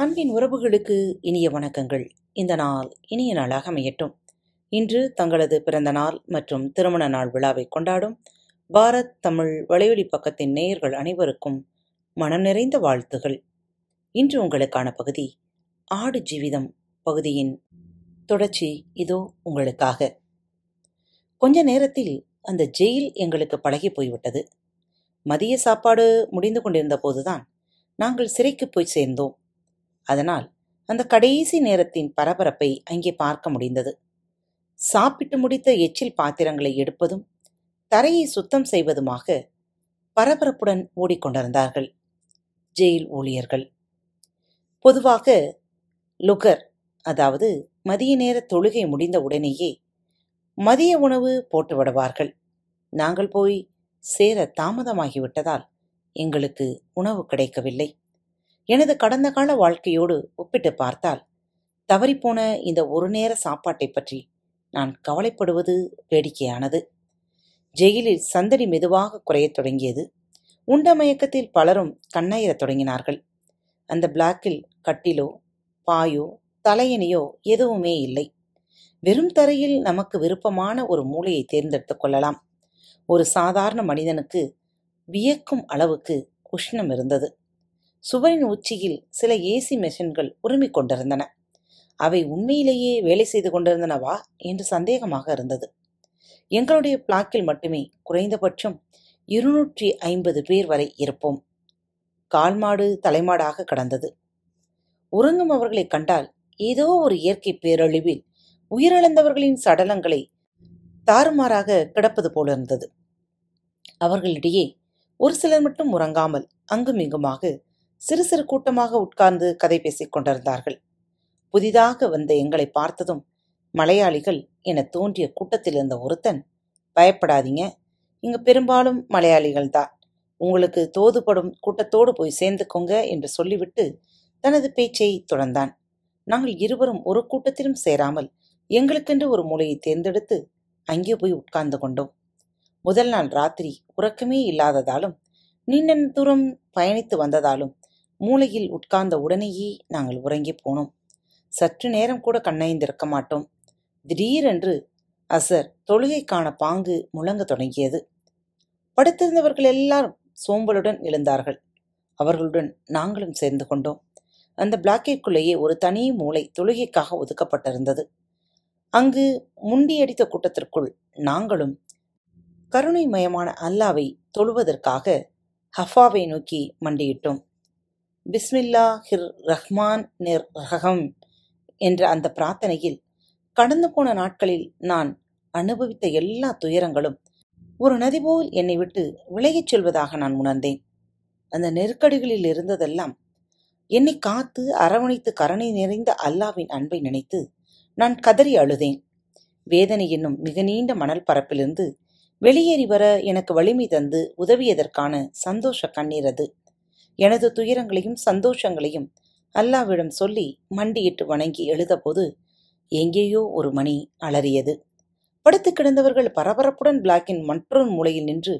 அன்பின் உறவுகளுக்கு இனிய வணக்கங்கள். இந்த நாள் இனிய நாளாக அமையட்டும். இன்று தங்களது பிறந்த நாள் மற்றும் திருமண நாள் விழாவை கொண்டாடும் பாரத் தமிழ் வலையொலி பக்கத்தின் நேயர்கள் அனைவருக்கும் மனம் நிறைந்த வாழ்த்துகள். இன்று உங்களுக்கான பகுதி ஆடு ஜீவிதம் பகுதியின் தொடர்ச்சி இதோ உங்களுக்காக. கொஞ்ச நேரத்தில் அந்த ஜெயில் எங்களுக்கு பழகி போய்விட்டது. மதிய சாப்பாடு முடிந்து கொண்டிருந்த போதுதான் நாங்கள் சிறைக்கு போய் சேர்ந்தோம். அதனால் அந்த கடைசி நேரத்தின் பரபரப்பை அங்கே பார்க்க முடிந்தது. சாப்பிட்டு முடித்த எச்சில் பாத்திரங்களை எடுப்பதும் தரையை சுத்தம் செய்வதுமாக பரபரப்புடன் ஓடிக்கொண்டிருந்தார்கள் ஜெயில் ஊழியர்கள். பொதுவாக லுகர் அதாவது மதிய நேர தொழுகை முடிந்த உடனேயே மதிய உணவு போட்டு விடுவார்கள். நாங்கள் போய் சேர தாமதமாகிவிட்டதால் எங்களுக்கு உணவு கிடைக்கவில்லை. எனது கடந்த கால வாழ்க்கையோடு ஒப்பிட்டு பார்த்தால் தவறிப்போன இந்த ஒரு நேர சாப்பாட்டை பற்றி நான் கவலைப்படுவது வேடிக்கையானது. ஜெயிலில் சந்தடி மெதுவாக குறையத் தொடங்கியது. உண்ட மயக்கத்தில் பலரும் கண்ணயிரத் தொடங்கினார்கள். அந்த பிளாக்கில் கட்டிலோ பாயோ தலையணியோ எதுவுமே இல்லை. வெறும் தரையில் நமக்கு விருப்பமான ஒரு மூலையை தேர்ந்தெடுத்துக் கொள்ளலாம். ஒரு சாதாரண மனிதனுக்கு வியக்கும் அளவுக்கு உஷ்ணம் இருந்தது. சுவரின் உச்சியில் சில ஏசி மெஷின்கள் உருமிக் கொண்டிருந்தன. அவை உண்மையிலேயே வேலை செய்து கொண்டிருந்தனவா என்று சந்தேகமாக இருந்தது. எங்களுடைய பிளாக்கில் மட்டுமே குறைந்தபட்சம் இருநூற்றி ஐம்பது பேர் வரை இருப்போம். கால்மாடு தலைமாடாக கடந்தது. உறங்கும் அவர்களை கண்டால் ஏதோ ஒரு இயற்கை பேரழிவில் உயிரிழந்தவர்களின் சடலங்களை தாறுமாறாக கிடப்பது போலிருந்தது அவர்களிடையே ஒரு சிலர் மட்டும் உறங்காமல் அங்குமிங்குமாக சிறு சிறு கூட்டமாக உட்கார்ந்து கதை பேசிக் கொண்டிருந்தார்கள். புதிதாக வந்த எங்களை பார்த்ததும் மலையாளிகள் என தோன்றிய கூட்டத்தில் இருந்த ஒருத்தன் பயப்படாதீங்க இங்க பெரும்பாலும் மலையாளிகள் தான். உங்களுக்கு தோதுபடும் கூட்டத்தோடு போய் சேர்ந்துக்கோங்க என்று சொல்லிவிட்டு தனது பேச்சை தொடர்ந்தான். நாங்கள் இருவரும் ஒரு கூட்டத்திலும் சேராமல் எங்களுக்கென்று ஒரு மூலையை தேர்ந்தெடுத்து அங்கே போய் உட்கார்ந்து கொண்டோம். முதல் நாள் ராத்திரி உறக்கமே இல்லாததாலும் நீண்ட தூரம் பயணித்து வந்ததாலும் மூலையில் உட்கார்ந்த உடனேயே நாங்கள் உறங்கி போனோம். சற்று நேரம் கூட கண்ணைந்திருக்க மாட்டோம். திடீரென்று அசர் தொழுகைக்கான பாங்கு முழங்க தொடங்கியது. படுத்திருந்தவர்கள் எல்லாரும் சோம்பலுடன் எழுந்தார்கள். அவர்களுடன் நாங்களும் சேர்ந்து கொண்டோம். அந்த பிளாக்கிற்குள்ளேயே ஒரு தனி மூளை தொழுகைக்காக ஒதுக்கப்பட்டிருந்தது. அங்கு முண்டியடித்த கூட்டத்திற்குள் நாங்களும் கருணைமயமான அல்லாவை தொழுவதற்காக ஹஃபாவை நோக்கி மண்டியிட்டோம். பிஸ்மில்லா ஹிர் ரஹ்மான் நிர் ரஹம் என்ற அந்த பிரார்த்தனையில் கடந்து போன நாட்களில் நான் அனுபவித்த எல்லா துயரங்களும் ஒரு நதி போல் என்னை விட்டு விலகிச் செல்வதாக நான் உணர்ந்தேன். அந்த நெருக்கடிகளில் இருந்ததெல்லாம் என்னை காத்து அரவணைத்து கருணை நிறைந்த அல்லாவின் அன்பை நினைத்து நான் கதறி அழுதேன். வேதனை என்னும் மிக நீண்ட மணல் பரப்பிலிருந்து வெளியேறி வர எனக்கு வலிமை தந்து உதவியதற்கான சந்தோஷ கண்ணீர் அது. எனது துயரங்களையும் சந்தோஷங்களையும் அல்லாவிடம் சொல்லி மண்டியிட்டு வணங்கி எழுதபோது எங்கேயோ ஒரு மணி அலறியது. படுத்து கிடந்தவர்கள் பரபரப்புடன் பிளாக்கின் மற்றொரு மூலையில் நின்று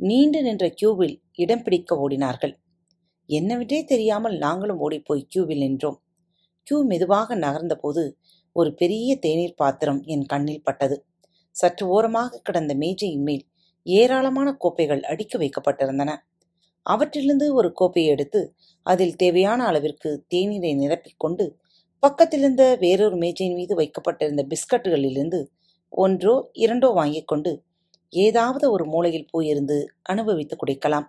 நீண்டு நின்ற கியூவில் இடம் பிடிக்க ஓடினார்கள். என்னவென்றே தெரியாமல் நாங்களும் ஓடிப்போய் கியூவில் நின்றோம். கியூ மெதுவாக நகர்ந்தபோது ஒரு பெரிய தேநீர் பாத்திரம் என் கண்ணில் பட்டது. சற்று ஓரமாக கிடந்த மேஜையின் மேல் ஏராளமான கோப்பைகள் அடுக்கி வைக்கப்பட்டிருந்தன. அவற்றிலிருந்து ஒரு கோப்பையை எடுத்து அதில் தேவையான அளவிற்கு தேநீரை நிரப்பிக்கொண்டு பக்கத்திலிருந்த வேறொரு மேஜையின் மீது வைக்கப்பட்டிருந்த பிஸ்கட்டுகளிலிருந்து ஒன்றோ இரண்டோ வாங்கிக் கொண்டு ஏதாவது ஒரு மூலையில் போயிருந்து அனுபவித்து குடிக்கலாம்.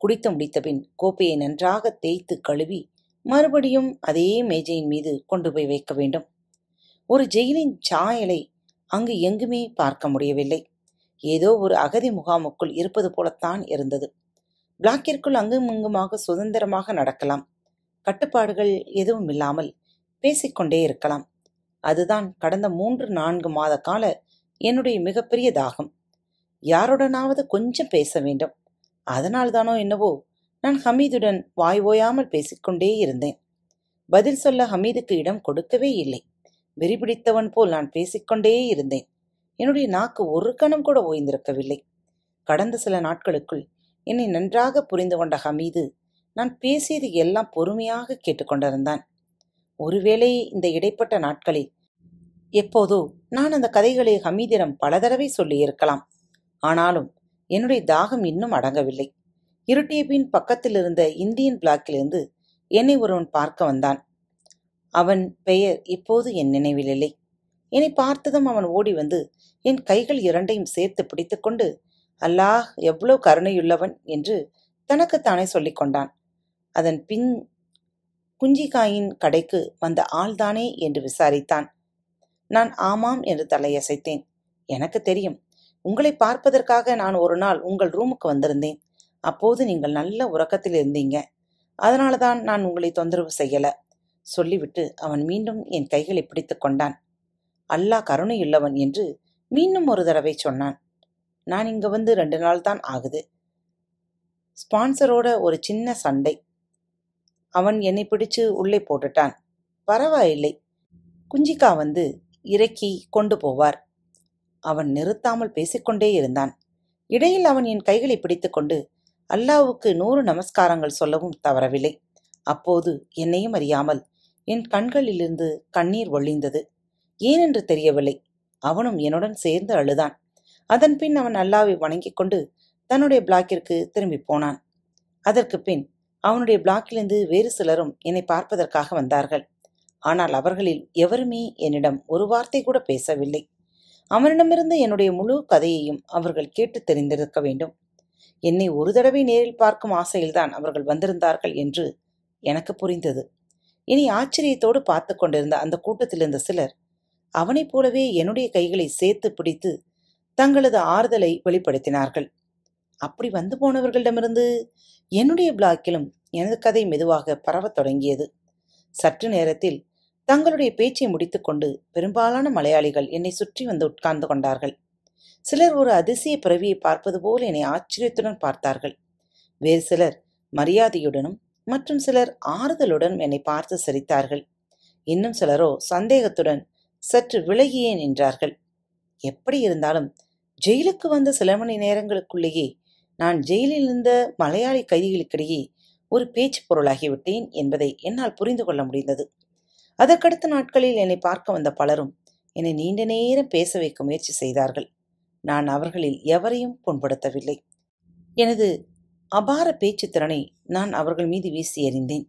குடித்து முடித்தபின் கோப்பையை நன்றாக தேய்த்து கழுவி மறுபடியும் அதே மேஜையின் மீது கொண்டு போய் வைக்க வேண்டும். ஒரு ஜெயிலின் சாயலை அங்கு எங்குமே பார்க்க முடியவில்லை. ஏதோ ஒரு அகதி முகாமுக்குள் இருப்பது போலத்தான் இருந்தது. பிளாக்கிற்குள் அங்குமிங்குமாக சுதந்திரமாக நடக்கலாம். கட்டுப்பாடுகள் எதுவும் இல்லாமல் பேசிக்கொண்டே இருக்கலாம். அதுதான் கடந்த மூன்று நான்கு மாத கால என்னுடைய மிகப்பெரிய தாகம். யாருடனாவது கொஞ்சம் பேச வேண்டும். அதனால்தானோ என்னவோ நான் ஹமீதுடன் வாய் ஓயாமல் பேசிக்கொண்டே இருந்தேன். பதில் சொல்ல ஹமீதுக்கு இடம் கொடுக்கவே இல்லை. வெறிபிடித்தவன் போல் நான் பேசிக்கொண்டே இருந்தேன். என்னுடைய நாக்கு ஒரு கணம் கூட ஓய்ந்திருக்கவில்லை. கடந்த சில நாட்களுக்குள் என்னை நன்றாக புரிந்து கொண்ட ஹமீது நான் பேசியது எல்லாம் பொறுமையாக கேட்டுக்கொண்டிருந்தான். ஒருவேளை இந்த இடைப்பட்ட நாட்களில் எப்போதோ நான் அந்த கதைகளை ஹமீதிடம் பல தடவை சொல்லியிருக்கலாம். ஆனாலும் என்னுடைய தாகம் இன்னும் அடங்கவில்லை. இருட்டிய பின் பக்கத்தில் இருந்த இந்தியன் பிளாக்கிலிருந்து என்னை ஒருவன் பார்க்க வந்தான். அவன் பெயர் இப்போது என் நினைவில் இல்லை. என்னை பார்த்ததும் அவன் ஓடி வந்து என் கைகள் இரண்டையும் சேர்த்து பிடித்துக்கொண்டு அல்லாஹ் எவ்வளவு கருணையுள்ளவன் என்று தனக்குத்தானே சொல்லிக் கொண்டான். அதன் பின் குஞ்சிகாயின் கடைக்கு வந்த ஆள்தானே என்று விசாரித்தான். நான் ஆமாம் என்று தலையசைத்தேன். எனக்கு தெரியும். உங்களை பார்ப்பதற்காக நான் ஒரு நாள் உங்கள் ரூமுக்கு வந்திருந்தேன். அப்போது நீங்கள் நல்ல உறக்கத்தில் இருந்தீங்க. அதனால தான் நான் உங்களை தொந்தரவு செய்யல. சொல்லிவிட்டு அவன் மீண்டும் என் கைகளை பிடித்துக் கொண்டான். அல்லாஹ் கருணையுள்ளவன் என்று மீண்டும் ஒரு தடவை சொன்னான். நான் இங்க வந்து ரெண்டு நாள் தான் ஆகுது. ஸ்பான்சரோட ஒரு சின்ன சண்டை. அவன் என்னை பிடிச்சு உள்ளே போட்டுட்டான். பரவாயில்லை. குஞ்சிக்கா வந்து இறக்கி கொண்டு போவார். அவன் நிறுத்தாமல் பேசிக்கொண்டே இருந்தான். இடையில் அவன் என் கைகளை பிடித்துக்கொண்டு அல்லாவுக்கு நூறு நமஸ்காரங்கள் சொல்லவும் தவறவில்லை. அப்போது என்னையும் அறியாமல் என் கண்களிலிருந்து கண்ணீர் ஒழிந்தது. ஏனென்று தெரியவில்லை. அவனும் என்னுடன் சேர்ந்து அழுதான். அதன்பின் அவன் அல்லாவை வணங்கிக் கொண்டு தன்னுடைய பிளாக்கிற்கு திரும்பி போனான். அதற்கு பின் அவனுடைய பிளாக்கிலிருந்து வேறு சிலரும் என்னை பார்ப்பதற்காக வந்தார்கள். ஆனால் அவர்களில் எவருமே என்னிடம் ஒரு வார்த்தை கூட பேசவில்லை. அவனிடமிருந்து என்னுடைய முழு கதையையும் அவர்கள் கேட்டு தெரிந்திருக்க வேண்டும். என்னை ஒரு தடவை நேரில் பார்க்கும் ஆசையில்தான் அவர்கள் வந்திருந்தார்கள் என்று எனக்கு புரிந்தது. இனி ஆச்சரியத்தோடு பார்த்து கொண்டிருந்த அந்த கூட்டத்தில் இருந்த சிலர் அவனைப் போலவே என்னுடைய கைகளை சேர்த்து பிடித்து தங்களது ஆறுதலை வெளிப்படுத்தினார்கள். அப்படி வந்து போனவர்களிடமிருந்து என்னுடைய பிளாக்கிலும் எனது கதை மெதுவாக பரவத் தொடங்கியது. சற்று நேரத்தில் தங்களுடைய பேச்சை முடித்துக்கொண்டு பெரும்பாலான மலையாளிகள் என்னை சுற்றி வந்து உட்கார்ந்து கொண்டார்கள். சிலர் ஒரு அதிசய பிறவியை பார்ப்பது போல் என்னை ஆச்சரியத்துடன் பார்த்தார்கள். வேறு சிலர் மரியாதையுடனும் மற்றும் சிலர் ஆறுதலுடன் என்னை பார்த்து சிரித்தார்கள். இன்னும் சிலரோ சந்தேகத்துடன் சற்று விலகியே நின்றார்கள். எப்படி இருந்தாலும் ஜெயிலுக்கு வந்த சில மணி நேரங்களுக்குள்ளேயே நான் ஜெயிலில் இருந்த மலையாளி கைதிகளுக்கிடையே ஒரு பேச்சு பொருளாகிவிட்டேன் என்பதை என்னால் புரிந்து கொள்ள முடிந்தது. அதற்கடுத்த நாட்களில் என்னை பார்க்க வந்த பலரும் என்னை நீண்ட நேரம் பேச வைக்க முயற்சி செய்தார்கள். நான் அவர்களில் எவரையும் புண்படுத்தவில்லை. எனது அபார பேச்சு திறனை நான் அவர்கள் மீது வீசி எறிந்தேன்.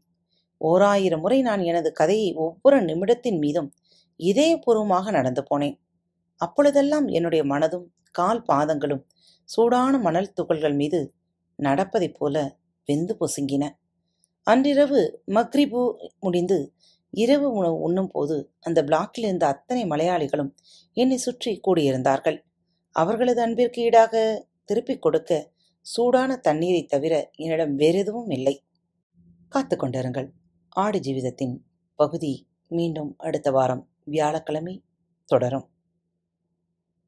ஓராயிரம் முறை நான் எனது கதையை ஒவ்வொரு நிமிடத்தின் மீதும் இதயபூர்வமாக நடந்து போனேன். அப்பொழுதெல்லாம் என்னுடைய மனதும் கால் பாதங்களும் சூடான மணல் துகள்கள் மீது நடப்பதைப் போல வெந்து பொசுங்கின. அன்றிரவு மக்ரிபு முடிந்து இரவு உணவு உண்ணும் போது அந்த பிளாக்கில் இருந்த அத்தனை மலையாளிகளும் என்னை சுற்றி கூடியிருந்தார்கள். அவர்களது அன்பிற்கு ஈடாக திருப்பிக் கொடுக்க சூடான தண்ணீரை தவிர என்னிடம் வேறெதுவும் இல்லை. காத்து கொண்டிருங்கள். ஆடு ஜீவிதத்தின் பகுதி மீண்டும் அடுத்த வாரம் வியாழக்கிழமை தொடரும்.